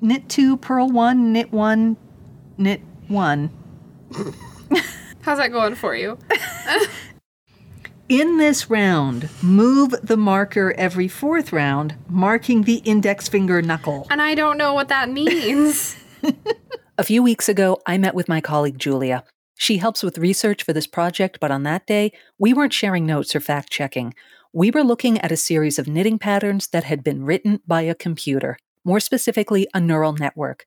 knit two, purl one, knit one, knit one. How's that going for you? In this round, move the marker every fourth round, marking the index finger knuckle. And I don't know what that means. A few weeks ago, I met with my colleague Julia. She helps with research for this project, but on that day, we weren't sharing notes or fact checking. We were looking at a series of knitting patterns that had been written by a computer, more specifically, a neural network.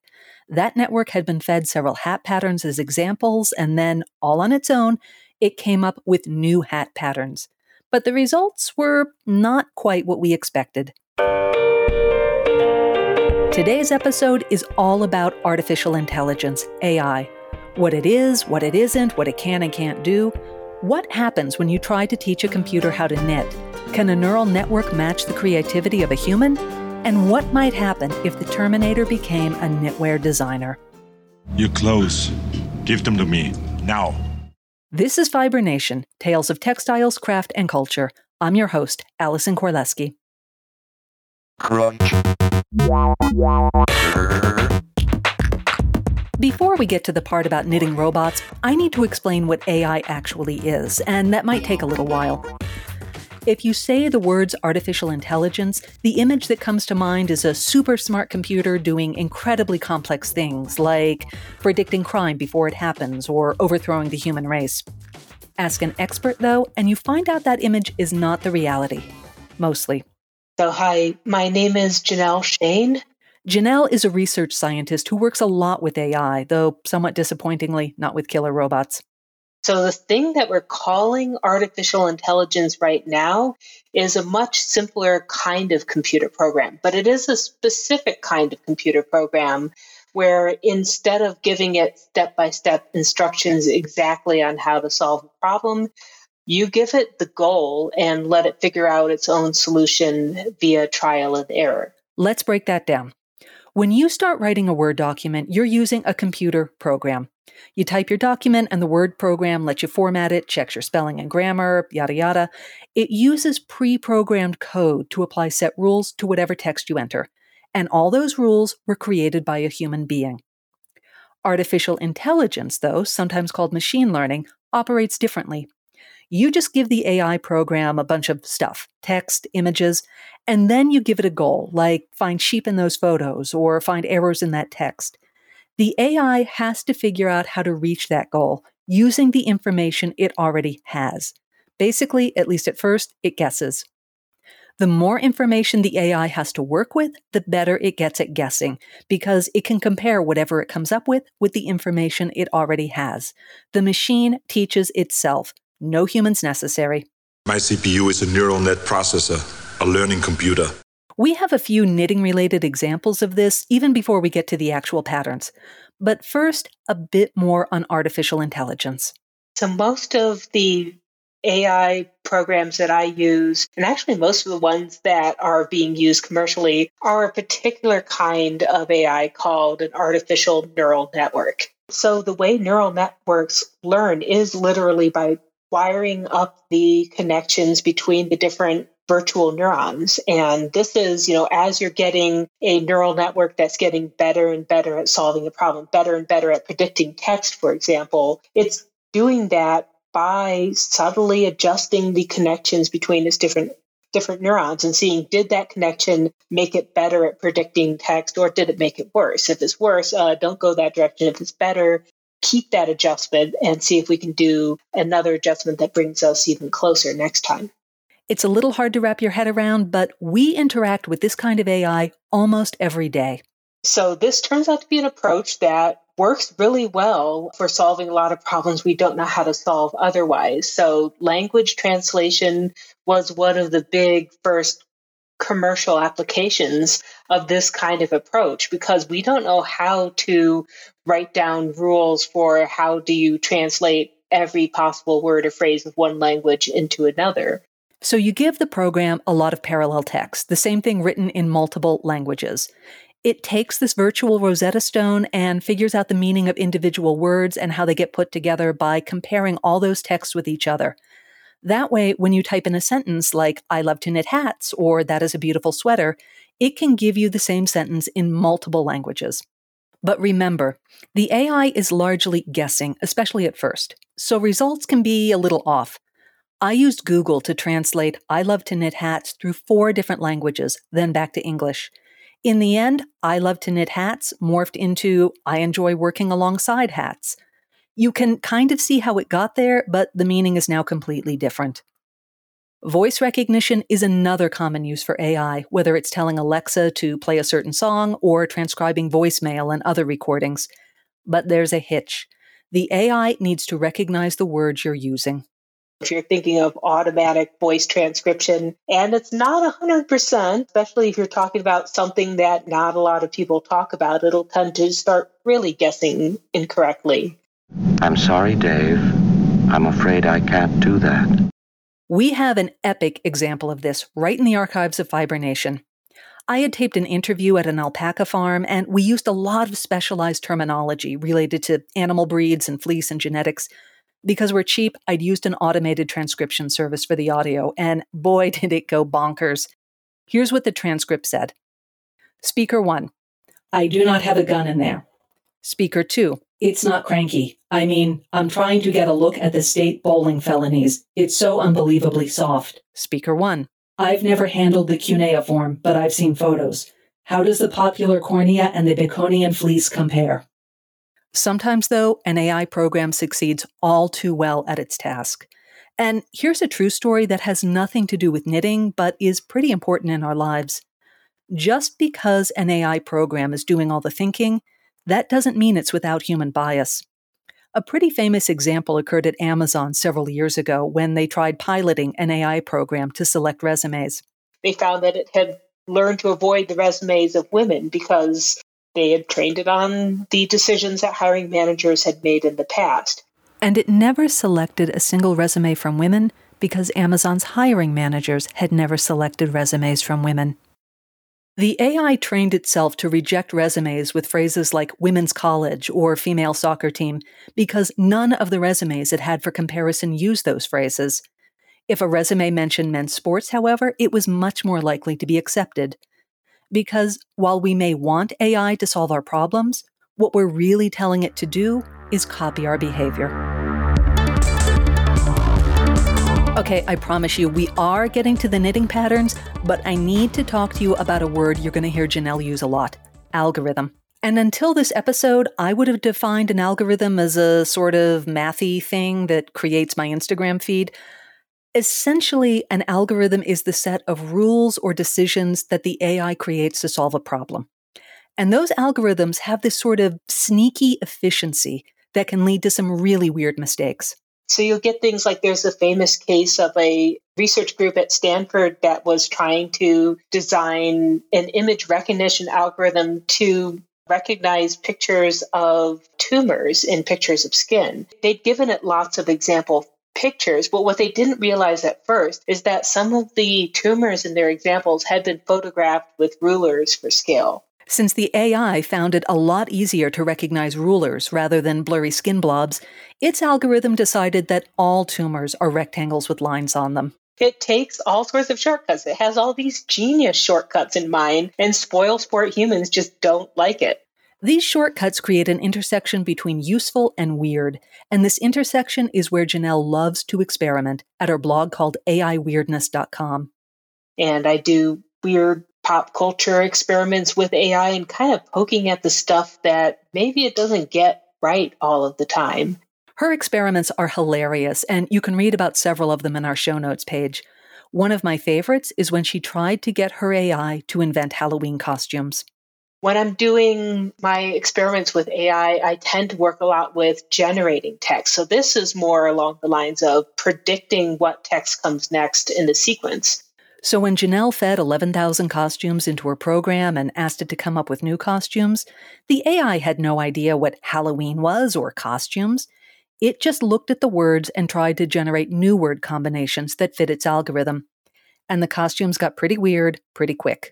That network had been fed several hat patterns as examples, and then, all on its own, it came up with new hat patterns. But the results were not quite what we expected. Today's episode is all about artificial intelligence, AI. What it is, what it isn't, what it can and can't do. What happens when you try to teach a computer how to knit? Can a neural network match the creativity of a human? And what might happen if the Terminator became a knitwear designer? Your clothes. Give them to me. Now. This is Fiber Nation, Tales of Textiles, Craft, and Culture. I'm your host, Allison Korleski. Crunch. Before we get to the part about knitting robots, I need to explain what AI actually is, and that might take a little while. If you say the words artificial intelligence, the image that comes to mind is a super smart computer doing incredibly complex things, like predicting crime before it happens or overthrowing the human race. Ask an expert, though, and you find out that image is not the reality. Mostly. So, hi, my name is Janelle Shane. Janelle is a research scientist who works a lot with AI, though somewhat disappointingly, not with killer robots. So, the thing that we're calling artificial intelligence right now is a much simpler kind of computer program, but it is a specific kind of computer program where instead of giving it step by step instructions exactly on how to solve a problem, you give it the goal and let it figure out its own solution via trial and error. Let's break that down. When you start writing a Word document, you're using a computer program. You type your document, and the Word program lets you format it, checks your spelling and grammar, yada yada. It uses pre programmed code to apply set rules to whatever text you enter. And all those rules were created by a human being. Artificial intelligence, though, sometimes called machine learning, operates differently. You just give the AI program a bunch of stuff text, images, and then you give it a goal, like find sheep in those photos or find errors in that text. The AI has to figure out how to reach that goal using the information it already has. Basically, at least at first, it guesses. The more information the AI has to work with, the better it gets at guessing, because it can compare whatever it comes up with with the information it already has. The machine teaches itself, no humans necessary. My CPU is a neural net processor, a learning computer. We have a few knitting related examples of this even before we get to the actual patterns. But first, a bit more on artificial intelligence. So, most of the AI programs that I use, and actually most of the ones that are being used commercially, are a particular kind of AI called an artificial neural network. So, the way neural networks learn is literally by wiring up the connections between the different virtual neurons. And this is, you know, as you're getting a neural network that's getting better and better at solving a problem, better and better at predicting text, for example, it's doing that by subtly adjusting the connections between its different different neurons and seeing did that connection make it better at predicting text or did it make it worse? If it's worse uh, don't go that direction. If it's better keep that adjustment and see if we can do another adjustment that brings us even closer next time it's a little hard to wrap your head around, but we interact with this kind of AI almost every day. So, this turns out to be an approach that works really well for solving a lot of problems we don't know how to solve otherwise. So, language translation was one of the big first commercial applications of this kind of approach because we don't know how to write down rules for how do you translate every possible word or phrase of one language into another. So you give the program a lot of parallel text, the same thing written in multiple languages. It takes this virtual Rosetta Stone and figures out the meaning of individual words and how they get put together by comparing all those texts with each other. That way, when you type in a sentence like, I love to knit hats, or that is a beautiful sweater, it can give you the same sentence in multiple languages. But remember, the AI is largely guessing, especially at first, so results can be a little off. I used Google to translate I love to knit hats through four different languages, then back to English. In the end, I love to knit hats morphed into I enjoy working alongside hats. You can kind of see how it got there, but the meaning is now completely different. Voice recognition is another common use for AI, whether it's telling Alexa to play a certain song or transcribing voicemail and other recordings. But there's a hitch. The AI needs to recognize the words you're using. If you're thinking of automatic voice transcription, and it's not 100%, especially if you're talking about something that not a lot of people talk about, it'll tend to start really guessing incorrectly. I'm sorry, Dave. I'm afraid I can't do that. We have an epic example of this right in the archives of Fibernation. I had taped an interview at an alpaca farm, and we used a lot of specialized terminology related to animal breeds and fleece and genetics. Because we're cheap, I'd used an automated transcription service for the audio, and boy, did it go bonkers. Here's what the transcript said Speaker 1 I do not have a gun in there. Speaker 2 It's not cranky. I mean, I'm trying to get a look at the state bowling felonies. It's so unbelievably soft. Speaker 1 I've never handled the cuneiform, but I've seen photos. How does the popular cornea and the Baconian fleece compare? Sometimes, though, an AI program succeeds all too well at its task. And here's a true story that has nothing to do with knitting, but is pretty important in our lives. Just because an AI program is doing all the thinking, that doesn't mean it's without human bias. A pretty famous example occurred at Amazon several years ago when they tried piloting an AI program to select resumes. They found that it had learned to avoid the resumes of women because they had trained it on the decisions that hiring managers had made in the past. And it never selected a single resume from women because Amazon's hiring managers had never selected resumes from women. The AI trained itself to reject resumes with phrases like women's college or female soccer team because none of the resumes it had for comparison used those phrases. If a resume mentioned men's sports, however, it was much more likely to be accepted. Because while we may want AI to solve our problems, what we're really telling it to do is copy our behavior. Okay, I promise you, we are getting to the knitting patterns, but I need to talk to you about a word you're going to hear Janelle use a lot algorithm. And until this episode, I would have defined an algorithm as a sort of mathy thing that creates my Instagram feed. Essentially, an algorithm is the set of rules or decisions that the AI creates to solve a problem. And those algorithms have this sort of sneaky efficiency that can lead to some really weird mistakes. So you'll get things like there's a famous case of a research group at Stanford that was trying to design an image recognition algorithm to recognize pictures of tumors in pictures of skin. They'd given it lots of example pictures, but what they didn't realize at first is that some of the tumors in their examples had been photographed with rulers for scale. Since the AI found it a lot easier to recognize rulers rather than blurry skin blobs, its algorithm decided that all tumors are rectangles with lines on them. It takes all sorts of shortcuts. It has all these genius shortcuts in mind, and spoil sport humans just don't like it. These shortcuts create an intersection between useful and weird, and this intersection is where Janelle loves to experiment at her blog called AIWeirdness.com. And I do weird pop culture experiments with AI and kind of poking at the stuff that maybe it doesn't get right all of the time. Her experiments are hilarious, and you can read about several of them in our show notes page. One of my favorites is when she tried to get her AI to invent Halloween costumes. When I'm doing my experiments with AI, I tend to work a lot with generating text. So this is more along the lines of predicting what text comes next in the sequence. So when Janelle fed 11,000 costumes into her program and asked it to come up with new costumes, the AI had no idea what Halloween was or costumes. It just looked at the words and tried to generate new word combinations that fit its algorithm. And the costumes got pretty weird pretty quick.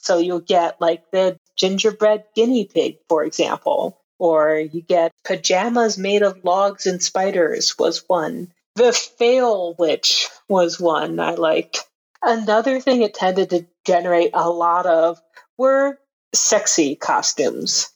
So you'll get like the gingerbread guinea pig, for example, or you get pajamas made of logs and spiders, was one. The fail witch was one I liked. Another thing it tended to generate a lot of were sexy costumes.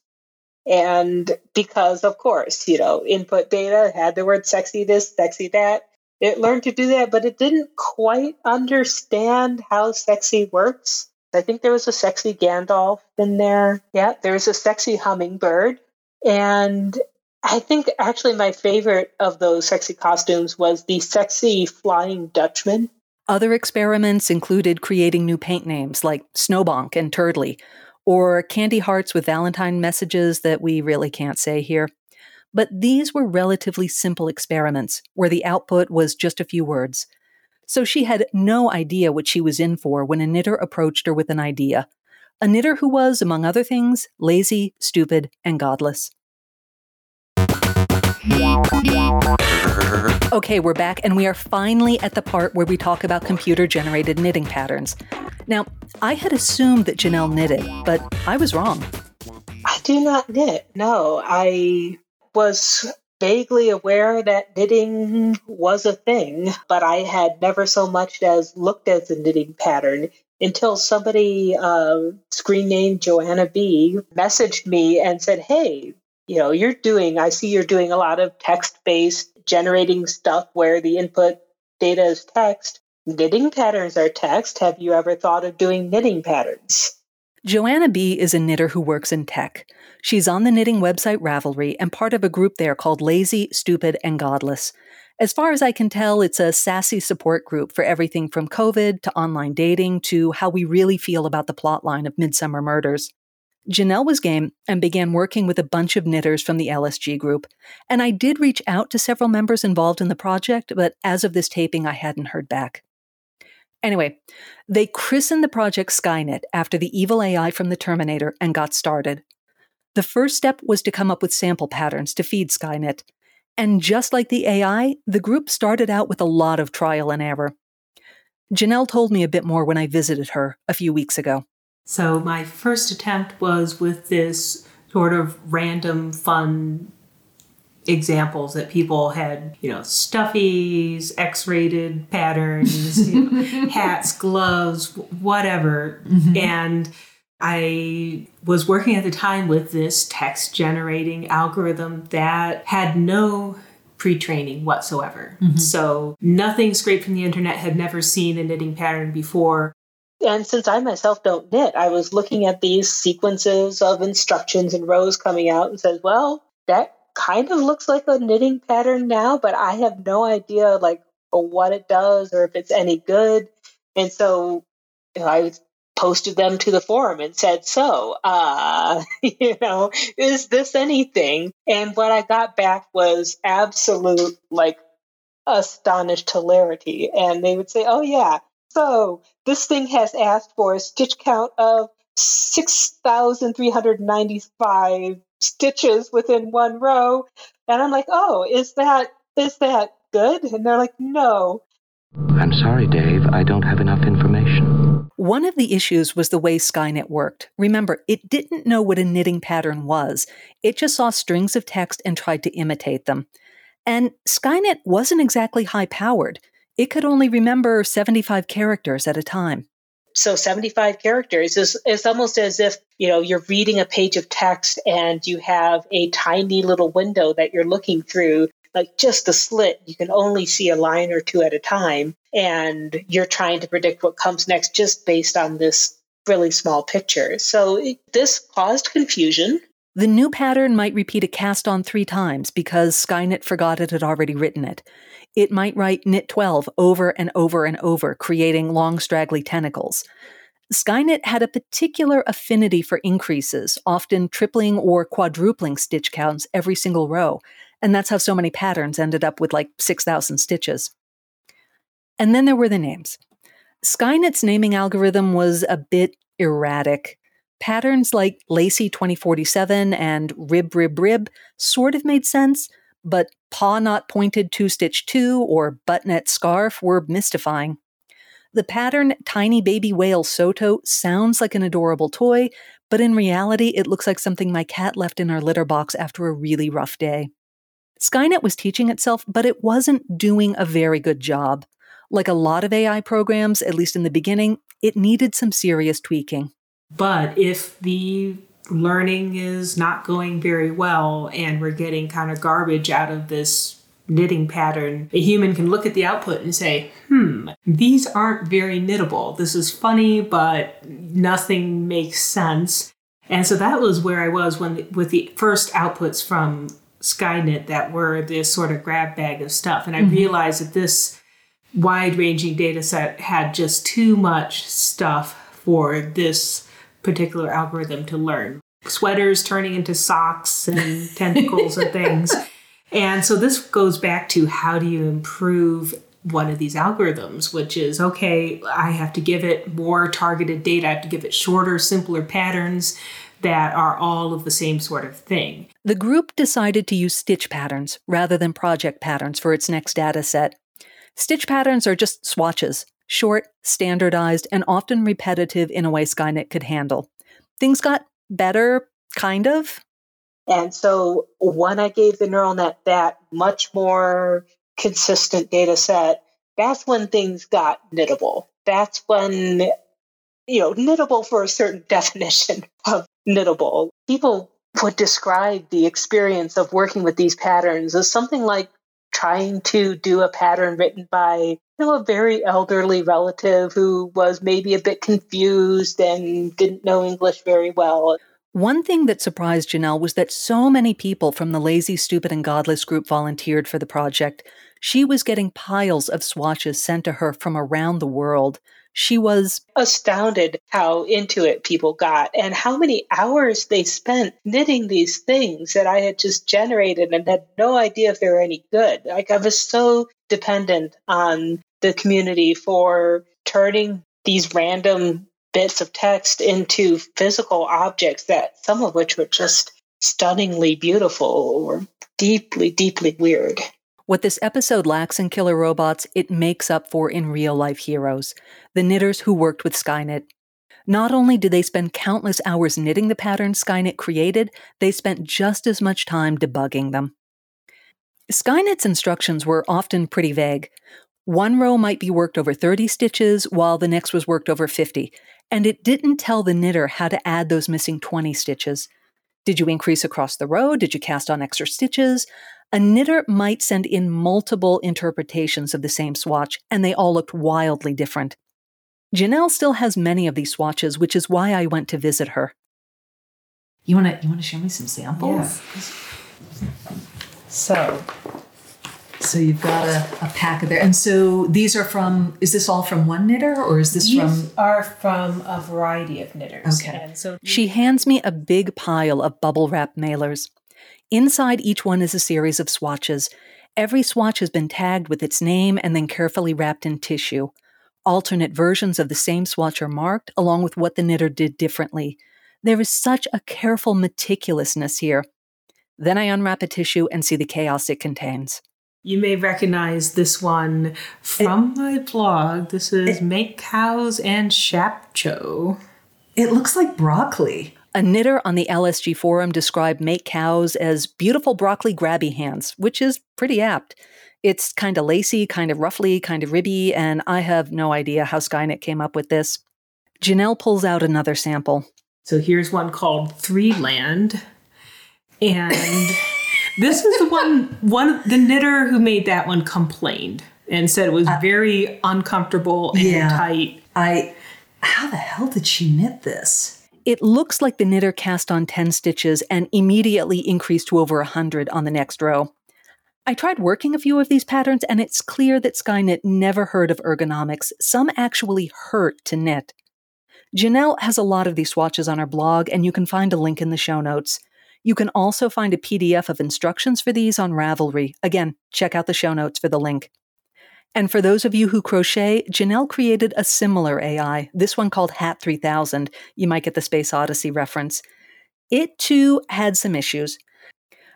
And because, of course, you know, input data had the word sexy this, sexy that, it learned to do that, but it didn't quite understand how sexy works. I think there was a sexy Gandalf in there. Yeah, there was a sexy hummingbird. And I think actually my favorite of those sexy costumes was the sexy flying Dutchman. Other experiments included creating new paint names like Snowbonk and Turdley, or candy hearts with Valentine messages that we really can't say here. But these were relatively simple experiments where the output was just a few words. So she had no idea what she was in for when a knitter approached her with an idea. A knitter who was, among other things, lazy, stupid, and godless. Okay, we're back, and we are finally at the part where we talk about computer generated knitting patterns. Now, I had assumed that Janelle knitted, but I was wrong. I do not knit. No, I was vaguely aware that knitting was a thing, but I had never so much as looked at the knitting pattern until somebody, uh, screen name Joanna B, messaged me and said, Hey, you know, you're doing, I see you're doing a lot of text based generating stuff where the input data is text. Knitting patterns are text. Have you ever thought of doing knitting patterns? Joanna B is a knitter who works in tech. She's on the knitting website Ravelry and part of a group there called Lazy, Stupid, and Godless. As far as I can tell, it's a sassy support group for everything from COVID to online dating to how we really feel about the plotline of Midsomer Murders. Janelle was game and began working with a bunch of knitters from the LSG group. And I did reach out to several members involved in the project, but as of this taping, I hadn't heard back. Anyway, they christened the project Skynet after the evil AI from the Terminator and got started. The first step was to come up with sample patterns to feed Skynet. And just like the AI, the group started out with a lot of trial and error. Janelle told me a bit more when I visited her a few weeks ago. So, my first attempt was with this sort of random, fun examples that people had, you know, stuffies, X rated patterns, you know, hats, gloves, whatever. Mm-hmm. And I was working at the time with this text generating algorithm that had no pre training whatsoever. Mm-hmm. So nothing scraped from the internet, had never seen a knitting pattern before. And since I myself don't knit, I was looking at these sequences of instructions and rows coming out and said, well, that kind of looks like a knitting pattern now, but I have no idea like what it does or if it's any good. And so you know, I posted them to the forum and said, so, uh, you know, is this anything? And what I got back was absolute like astonished hilarity. And they would say, oh yeah, so this thing has asked for a stitch count of 6,395 stitches within one row. And I'm like, oh, is that is that good? And they're like, no. I'm sorry, Dave. I don't have enough information. One of the issues was the way Skynet worked. Remember, it didn't know what a knitting pattern was. It just saw strings of text and tried to imitate them. And Skynet wasn't exactly high powered. It could only remember 75 characters at a time so 75 characters is, almost as if you know you're reading a page of text and you have a tiny little window that you're looking through like just a slit you can only see a line or two at a time and you're trying to predict what comes next just based on this really small picture so it, this caused confusion the new pattern might repeat a cast on three times because Skynet forgot it had already written it. It might write knit 12 over and over and over, creating long, straggly tentacles. Skynet had a particular affinity for increases, often tripling or quadrupling stitch counts every single row, and that's how so many patterns ended up with like 6,000 stitches. And then there were the names. Skynet's naming algorithm was a bit erratic. Patterns like Lacy 2047 and Rib Rib Rib sort of made sense, but paw not pointed two stitch two or buttonette scarf were mystifying. The pattern Tiny Baby Whale Soto sounds like an adorable toy, but in reality, it looks like something my cat left in our litter box after a really rough day. Skynet was teaching itself, but it wasn't doing a very good job. Like a lot of AI programs, at least in the beginning, it needed some serious tweaking. But if the learning is not going very well and we're getting kind of garbage out of this knitting pattern, a human can look at the output and say, hmm, these aren't very knittable. This is funny, but nothing makes sense. And so that was where I was when with the first outputs from Skynet that were this sort of grab bag of stuff. And I mm-hmm. realized that this wide ranging data set had just too much stuff for this particular algorithm to learn. Sweaters turning into socks and tentacles and things. And so this goes back to how do you improve one of these algorithms, which is okay, I have to give it more targeted data, I have to give it shorter, simpler patterns that are all of the same sort of thing. The group decided to use stitch patterns rather than project patterns for its next data set. Stitch patterns are just swatches, short, standardized, and often repetitive in a way Skynet could handle. Things got better, kind of, and so when I gave the neural net that much more consistent data set, that's when things got knittable. That's when, you know, knittable for a certain definition of knittable. People would describe the experience of working with these patterns as something like trying to do a pattern written by you know a very elderly relative who was maybe a bit confused and didn't know English very well. One thing that surprised Janelle was that so many people from the Lazy, Stupid, and Godless group volunteered for the project. She was getting piles of swatches sent to her from around the world. She was astounded how into it people got and how many hours they spent knitting these things that I had just generated and had no idea if they were any good. Like I was so dependent on the community for turning these random bits of text into physical objects that some of which were just stunningly beautiful or deeply, deeply weird. What this episode lacks in killer robots, it makes up for in real life heroes, the knitters who worked with Skynet. Not only did they spend countless hours knitting the patterns Skynet created, they spent just as much time debugging them. Skynet's instructions were often pretty vague. One row might be worked over 30 stitches, while the next was worked over 50, and it didn't tell the knitter how to add those missing 20 stitches. Did you increase across the row? Did you cast on extra stitches? A knitter might send in multiple interpretations of the same swatch, and they all looked wildly different. Janelle still has many of these swatches, which is why I went to visit her. You want to you want to show me some samples? Yeah. So, so you've got a, a pack of there. And so these are from, is this all from one knitter or is this these from? are from a variety of knitters. Okay. And so she hands me a big pile of bubble wrap mailers. Inside each one is a series of swatches. Every swatch has been tagged with its name and then carefully wrapped in tissue. Alternate versions of the same swatch are marked, along with what the knitter did differently. There is such a careful meticulousness here. Then I unwrap a tissue and see the chaos it contains. You may recognize this one from it, my blog. This is it, Make Cows and Shapcho. It looks like broccoli. A knitter on the LSG forum described Make Cows as beautiful broccoli grabby hands, which is pretty apt. It's kind of lacy, kind of ruffly, kind of ribby, and I have no idea how Skynet came up with this. Janelle pulls out another sample. So here's one called Three Land. And this is the one one the knitter who made that one complained and said it was uh, very uncomfortable and yeah, tight. I how the hell did she knit this? It looks like the knitter cast on 10 stitches and immediately increased to over 100 on the next row. I tried working a few of these patterns, and it's clear that Skynet never heard of ergonomics. Some actually hurt to knit. Janelle has a lot of these swatches on her blog, and you can find a link in the show notes. You can also find a PDF of instructions for these on Ravelry. Again, check out the show notes for the link. And for those of you who crochet, Janelle created a similar AI, this one called Hat 3000. You might get the Space Odyssey reference. It too had some issues.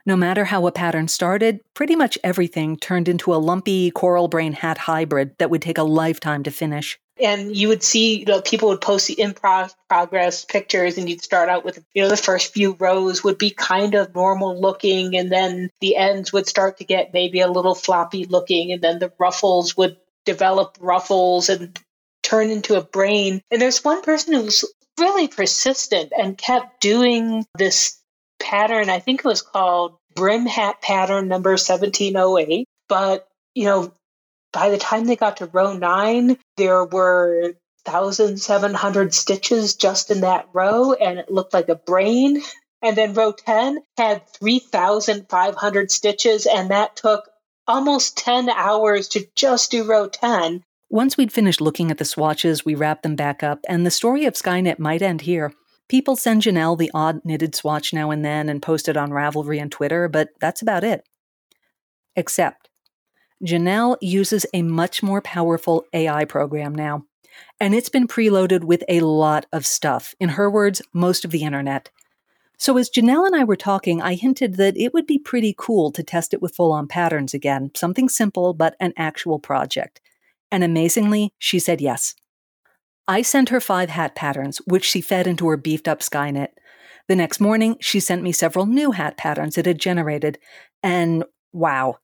No matter how a pattern started, pretty much everything turned into a lumpy coral brain hat hybrid that would take a lifetime to finish and you would see you know people would post the improv progress pictures and you'd start out with you know the first few rows would be kind of normal looking and then the ends would start to get maybe a little floppy looking and then the ruffles would develop ruffles and turn into a brain. And there's one person who was really persistent and kept doing this pattern. I think it was called brim hat pattern number 1708. But, you know, by the time they got to row nine, there were 1,700 stitches just in that row, and it looked like a brain. And then row 10 had 3,500 stitches, and that took almost 10 hours to just do row 10. Once we'd finished looking at the swatches, we wrapped them back up, and the story of Skynet might end here. People send Janelle the odd knitted swatch now and then and post it on Ravelry and Twitter, but that's about it. Except, Janelle uses a much more powerful AI program now, and it's been preloaded with a lot of stuff. In her words, most of the internet. So, as Janelle and I were talking, I hinted that it would be pretty cool to test it with full on patterns again, something simple, but an actual project. And amazingly, she said yes. I sent her five hat patterns, which she fed into her beefed up Skynet. The next morning, she sent me several new hat patterns it had generated, and wow,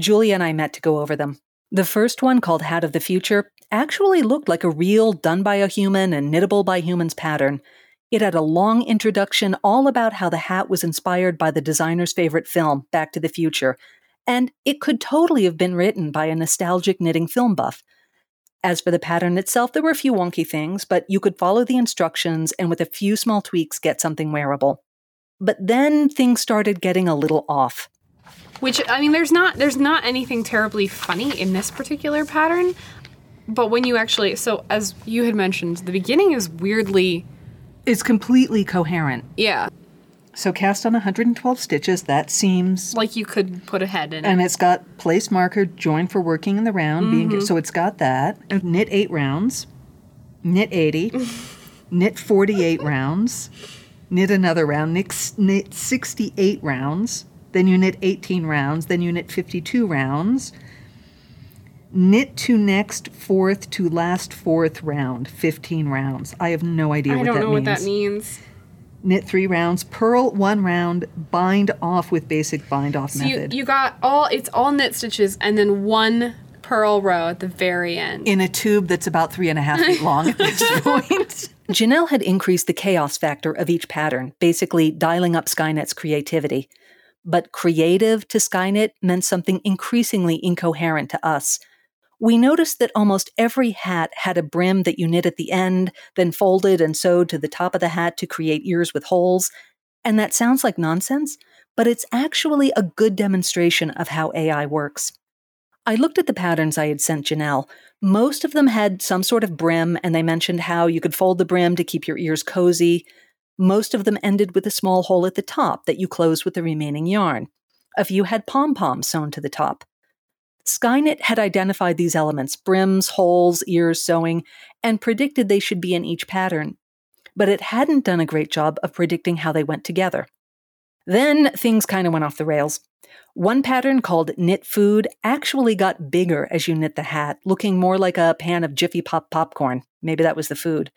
Julia and I met to go over them. The first one, called Hat of the Future, actually looked like a real, done by a human and knittable by humans pattern. It had a long introduction all about how the hat was inspired by the designer's favorite film, Back to the Future, and it could totally have been written by a nostalgic knitting film buff. As for the pattern itself, there were a few wonky things, but you could follow the instructions and with a few small tweaks get something wearable. But then things started getting a little off. Which I mean, there's not there's not anything terribly funny in this particular pattern, but when you actually so as you had mentioned, the beginning is weirdly It's completely coherent. yeah, So cast on 112 stitches, that seems. like you could put a head in it. And it's got place marker joined for working in the round. Being, mm-hmm. so it's got that. Knit eight rounds, knit 80, knit 48 rounds, knit another round, knit, knit 68 rounds, then you knit 18 rounds, then you knit 52 rounds, knit to next fourth to last fourth round, 15 rounds. I have no idea I what don't that know means. what that means. Knit three rounds, purl one round, bind off with basic bind off So you, method. you got all it's all knit stitches and then one purl row at the very end. in a tube that's about three and a half feet long at this point. Janelle had increased the chaos factor of each pattern, basically dialing up Skynet's creativity. But creative to Skynet meant something increasingly incoherent to us. We noticed that almost every hat had a brim that you knit at the end, then folded and sewed to the top of the hat to create ears with holes. And that sounds like nonsense, but it's actually a good demonstration of how AI works. I looked at the patterns I had sent Janelle. Most of them had some sort of brim, and they mentioned how you could fold the brim to keep your ears cozy. Most of them ended with a small hole at the top that you closed with the remaining yarn. A few had pom poms sewn to the top. Skynet had identified these elements brims, holes, ears, sewing and predicted they should be in each pattern. But it hadn't done a great job of predicting how they went together. Then things kind of went off the rails. One pattern called Knit Food actually got bigger as you knit the hat, looking more like a pan of Jiffy Pop popcorn. Maybe that was the food.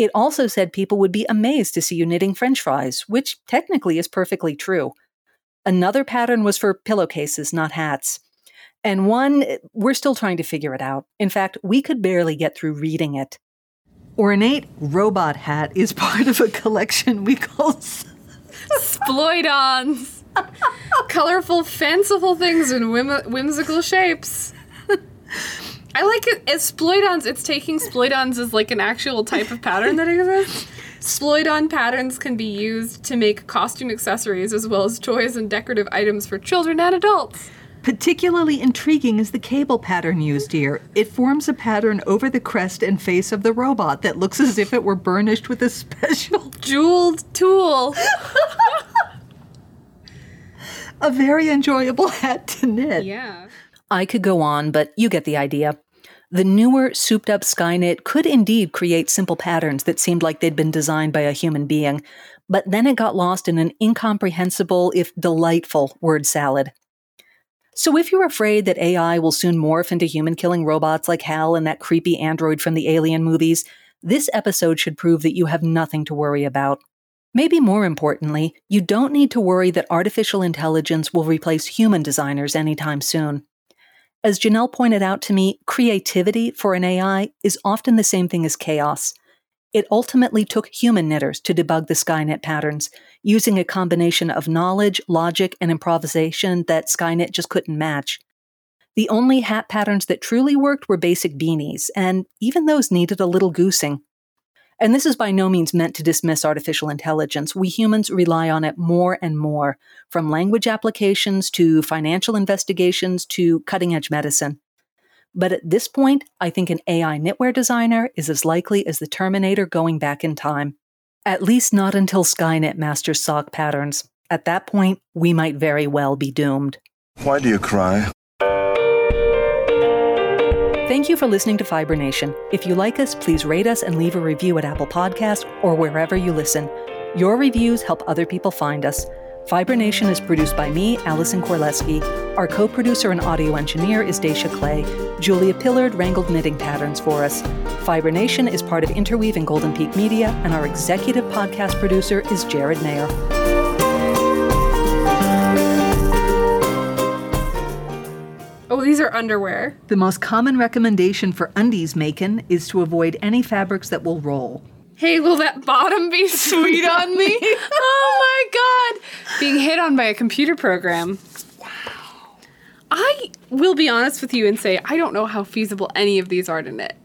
It also said people would be amazed to see you knitting french fries, which technically is perfectly true. Another pattern was for pillowcases, not hats. And one, eh, we're still trying to figure it out. In fact, we could barely get through reading it. Ornate robot hat is part of a collection we call Sploidons. Colorful, fanciful things in whim- whimsical shapes. I like it as sploidons. It's taking sploidons as like an actual type of pattern that exists. Sploidon patterns can be used to make costume accessories as well as toys and decorative items for children and adults. Particularly intriguing is the cable pattern used here. It forms a pattern over the crest and face of the robot that looks as if it were burnished with a special, Jeweled tool. a very enjoyable hat to knit. Yeah. I could go on, but you get the idea. The newer, souped up Skynet could indeed create simple patterns that seemed like they'd been designed by a human being, but then it got lost in an incomprehensible, if delightful, word salad. So if you're afraid that AI will soon morph into human killing robots like Hal and that creepy android from the Alien movies, this episode should prove that you have nothing to worry about. Maybe more importantly, you don't need to worry that artificial intelligence will replace human designers anytime soon. As Janelle pointed out to me, creativity for an AI is often the same thing as chaos. It ultimately took human knitters to debug the Skynet patterns, using a combination of knowledge, logic, and improvisation that Skynet just couldn't match. The only hat patterns that truly worked were basic beanies, and even those needed a little goosing. And this is by no means meant to dismiss artificial intelligence. We humans rely on it more and more, from language applications to financial investigations to cutting edge medicine. But at this point, I think an AI knitwear designer is as likely as the Terminator going back in time. At least not until Skynet masters sock patterns. At that point, we might very well be doomed. Why do you cry? Thank you for listening to Fiber Nation. If you like us, please rate us and leave a review at Apple Podcast or wherever you listen. Your reviews help other people find us. Fiber Nation is produced by me, Allison Korleski. Our co-producer and audio engineer is Dacia Clay. Julia Pillard wrangled knitting patterns for us. Fiber Nation is part of Interweave and Golden Peak Media, and our executive podcast producer is Jared Mayer. Oh, these are underwear. The most common recommendation for undies making is to avoid any fabrics that will roll. Hey, will that bottom be sweet on me? oh my god. Being hit on by a computer program. Wow. I will be honest with you and say I don't know how feasible any of these are to knit.